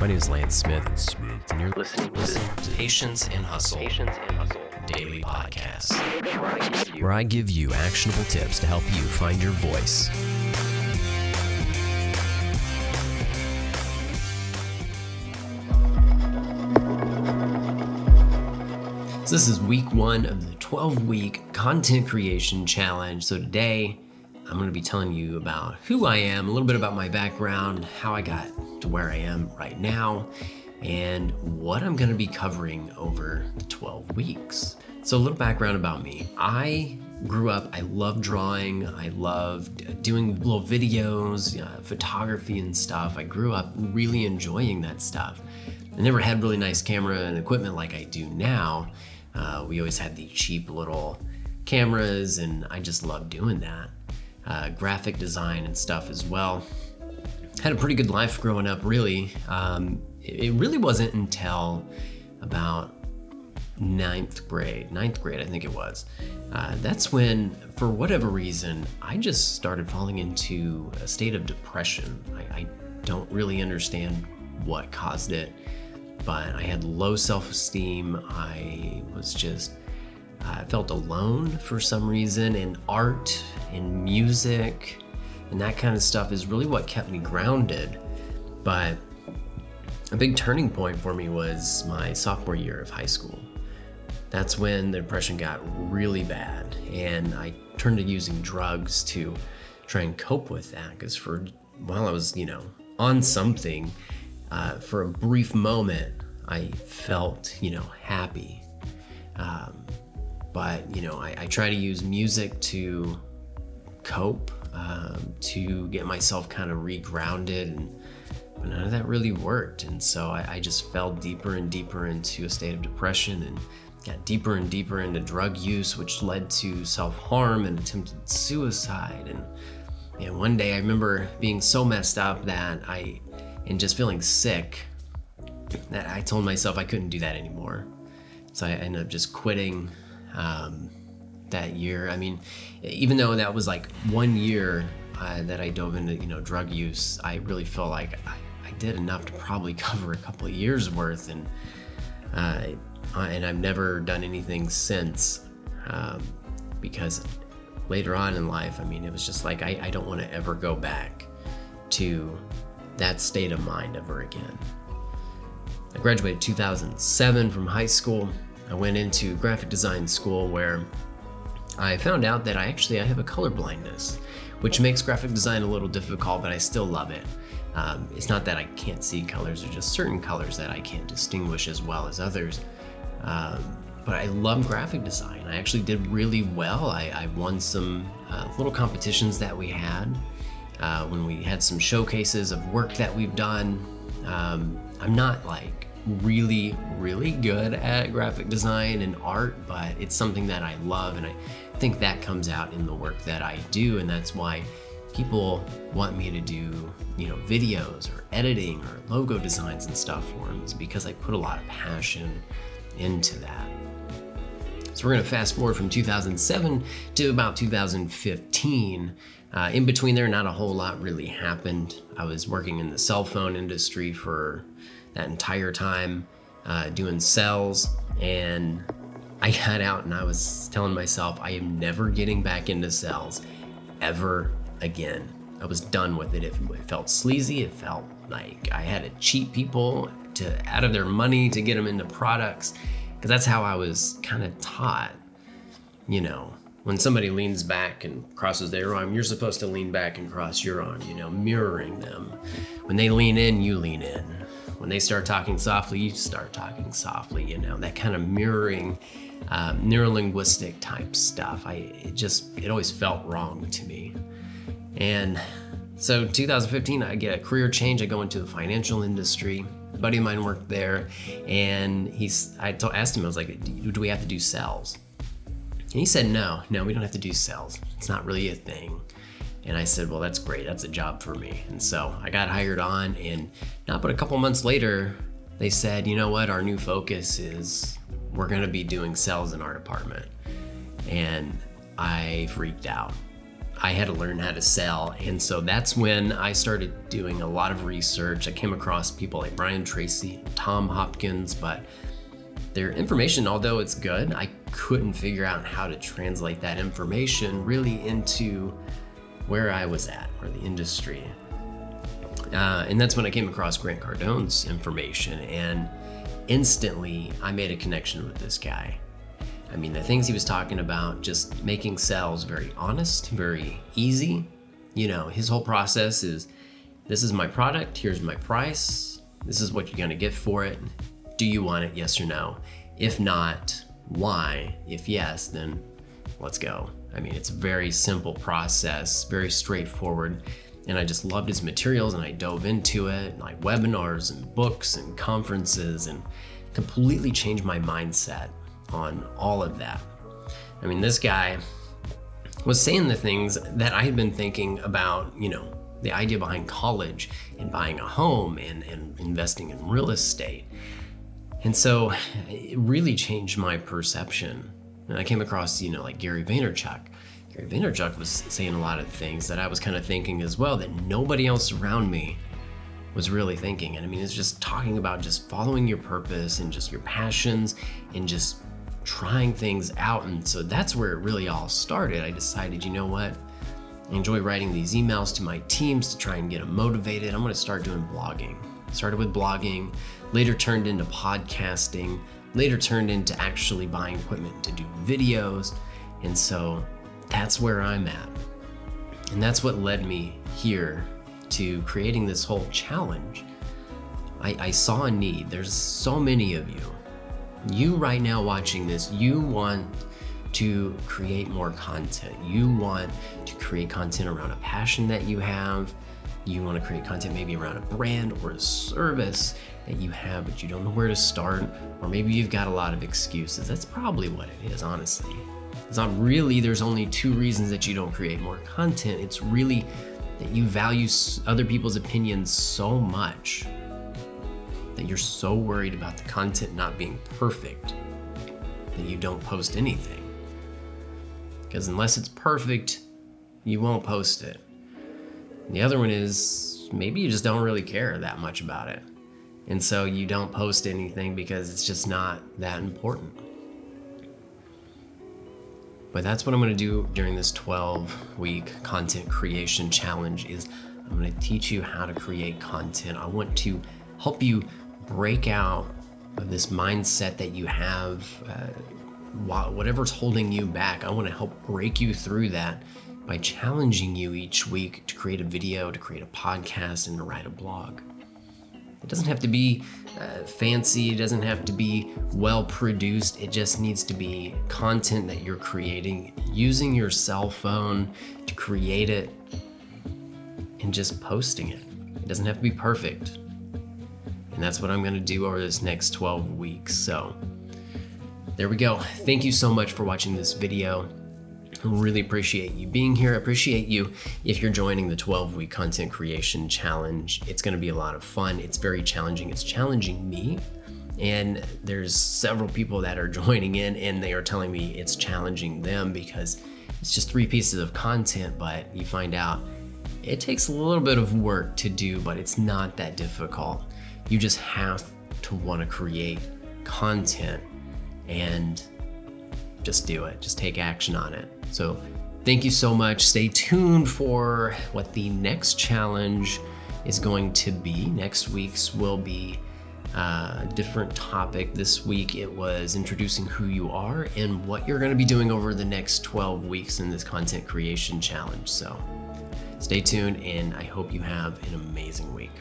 My name is Lance Smith, and you're listening to Patience and Hustle Patience and Hustle. Daily Podcast, where I give you actionable tips to help you find your voice. So this is week one of the 12 week content creation challenge. So today I'm going to be telling you about who I am, a little bit about my background, how I got to where I am right now, and what I'm going to be covering over the 12 weeks. So, a little background about me. I grew up, I loved drawing, I loved doing little videos, uh, photography, and stuff. I grew up really enjoying that stuff. I never had really nice camera and equipment like I do now. Uh, we always had the cheap little cameras, and I just loved doing that. Uh, graphic design and stuff as well. Had a pretty good life growing up, really. Um, it, it really wasn't until about ninth grade, ninth grade, I think it was. Uh, that's when, for whatever reason, I just started falling into a state of depression. I, I don't really understand what caused it but I had low self esteem. I was just, I felt alone for some reason, and art and music and that kind of stuff is really what kept me grounded. But a big turning point for me was my sophomore year of high school. That's when the depression got really bad, and I turned to using drugs to try and cope with that. Because for while I was, you know, on something, uh, for a brief moment, I felt, you know, happy. Um, but, you know, I, I, try to use music to cope, um, to get myself kind of regrounded, and none of that really worked. And so I, I just fell deeper and deeper into a state of depression and got deeper and deeper into drug use, which led to self harm and attempted suicide. And, and one day I remember being so messed up that I and just feeling sick that I told myself I couldn't do that anymore. So I ended up just quitting um, that year. I mean, even though that was like one year uh, that I dove into, you know, drug use, I really feel like I, I did enough to probably cover a couple of years worth, and uh, and I've never done anything since um, because later on in life, I mean, it was just like I, I don't want to ever go back to that state of mind ever again. I graduated 2007 from high school. I went into graphic design school where I found out that I actually I have a color blindness, which makes graphic design a little difficult, but I still love it. Um, it's not that I can't see colors, or just certain colors that I can't distinguish as well as others. Um, but I love graphic design. I actually did really well. I, I won some uh, little competitions that we had uh, when we had some showcases of work that we've done. Um, I'm not like really, really good at graphic design and art, but it's something that I love, and I think that comes out in the work that I do, and that's why people want me to do, you know, videos or editing or logo designs and stuff for them, is because I put a lot of passion into that. So we're going to fast forward from 2007 to about 2015. Uh, in between there, not a whole lot really happened. I was working in the cell phone industry for that entire time, uh, doing sales, and I got out and I was telling myself I am never getting back into sales ever again. I was done with it. It, it felt sleazy. It felt like I had to cheat people to out of their money to get them into products because that's how I was kind of taught. You know, when somebody leans back and crosses their arm, you're supposed to lean back and cross your arm, you know, mirroring them. When they lean in, you lean in. When they start talking softly, you start talking softly, you know, that kind of mirroring, um, neurolinguistic type stuff. I it just, it always felt wrong to me. And so 2015, I get a career change. I go into the financial industry. A buddy of mine worked there, and he's. I told, asked him, I was like, "Do we have to do sales?" And he said, No, no, we don't have to do sales. It's not really a thing. And I said, Well, that's great. That's a job for me. And so I got hired on, and not but a couple months later, they said, You know what? Our new focus is we're going to be doing sales in our department. And I freaked out. I had to learn how to sell. And so that's when I started doing a lot of research. I came across people like Brian Tracy, Tom Hopkins, but their information, although it's good, I couldn't figure out how to translate that information really into where I was at or the industry. Uh, and that's when I came across Grant Cardone's information, and instantly I made a connection with this guy. I mean, the things he was talking about, just making sales very honest, very easy. You know, his whole process is this is my product, here's my price, this is what you're gonna get for it. Do you want it, yes or no? If not, why? If yes, then let's go. I mean, it's a very simple process, very straightforward. And I just loved his materials and I dove into it, like webinars and books and conferences, and completely changed my mindset on all of that. I mean, this guy was saying the things that I had been thinking about, you know, the idea behind college and buying a home and, and investing in real estate. And so it really changed my perception. And I came across, you know, like Gary Vaynerchuk. Gary Vaynerchuk was saying a lot of things that I was kind of thinking as well that nobody else around me was really thinking. And I mean, it's just talking about just following your purpose and just your passions and just trying things out. And so that's where it really all started. I decided, you know what? I enjoy writing these emails to my teams to try and get them motivated. I'm going to start doing blogging. Started with blogging, later turned into podcasting, later turned into actually buying equipment to do videos. And so that's where I'm at. And that's what led me here to creating this whole challenge. I, I saw a need. There's so many of you you right now watching this, you want to create more content. You want to create content around a passion that you have. You want to create content maybe around a brand or a service that you have, but you don't know where to start, or maybe you've got a lot of excuses. That's probably what it is, honestly. It's not really, there's only two reasons that you don't create more content. It's really that you value other people's opinions so much that you're so worried about the content not being perfect that you don't post anything. Because unless it's perfect, you won't post it. The other one is maybe you just don't really care that much about it. And so you don't post anything because it's just not that important. But that's what I'm going to do during this 12 week content creation challenge is I'm going to teach you how to create content. I want to help you break out of this mindset that you have, uh, whatever's holding you back. I want to help break you through that by challenging you each week to create a video, to create a podcast, and to write a blog. It doesn't have to be uh, fancy, it doesn't have to be well produced. It just needs to be content that you're creating using your cell phone to create it and just posting it. It doesn't have to be perfect. And that's what I'm to do over this next 12 weeks. So there we go. Thank you so much for watching this video. Really appreciate you being here. I appreciate you if you're joining the 12 week content creation challenge. It's going to be a lot of fun. It's very challenging. It's challenging me. And there's several people that are joining in and they are telling me it's challenging them because it's just three pieces of content, but you find out it takes a little bit of work to do, but it's not that difficult. You just have to want to create content and just do it. Just take action on it. So, thank you so much. Stay tuned for what the next challenge is going to be. Next week's will be uh, a different topic. This week it was introducing who you are and what you're going to be doing over the next 12 weeks in this content creation challenge. So, stay tuned and I hope you have an amazing week.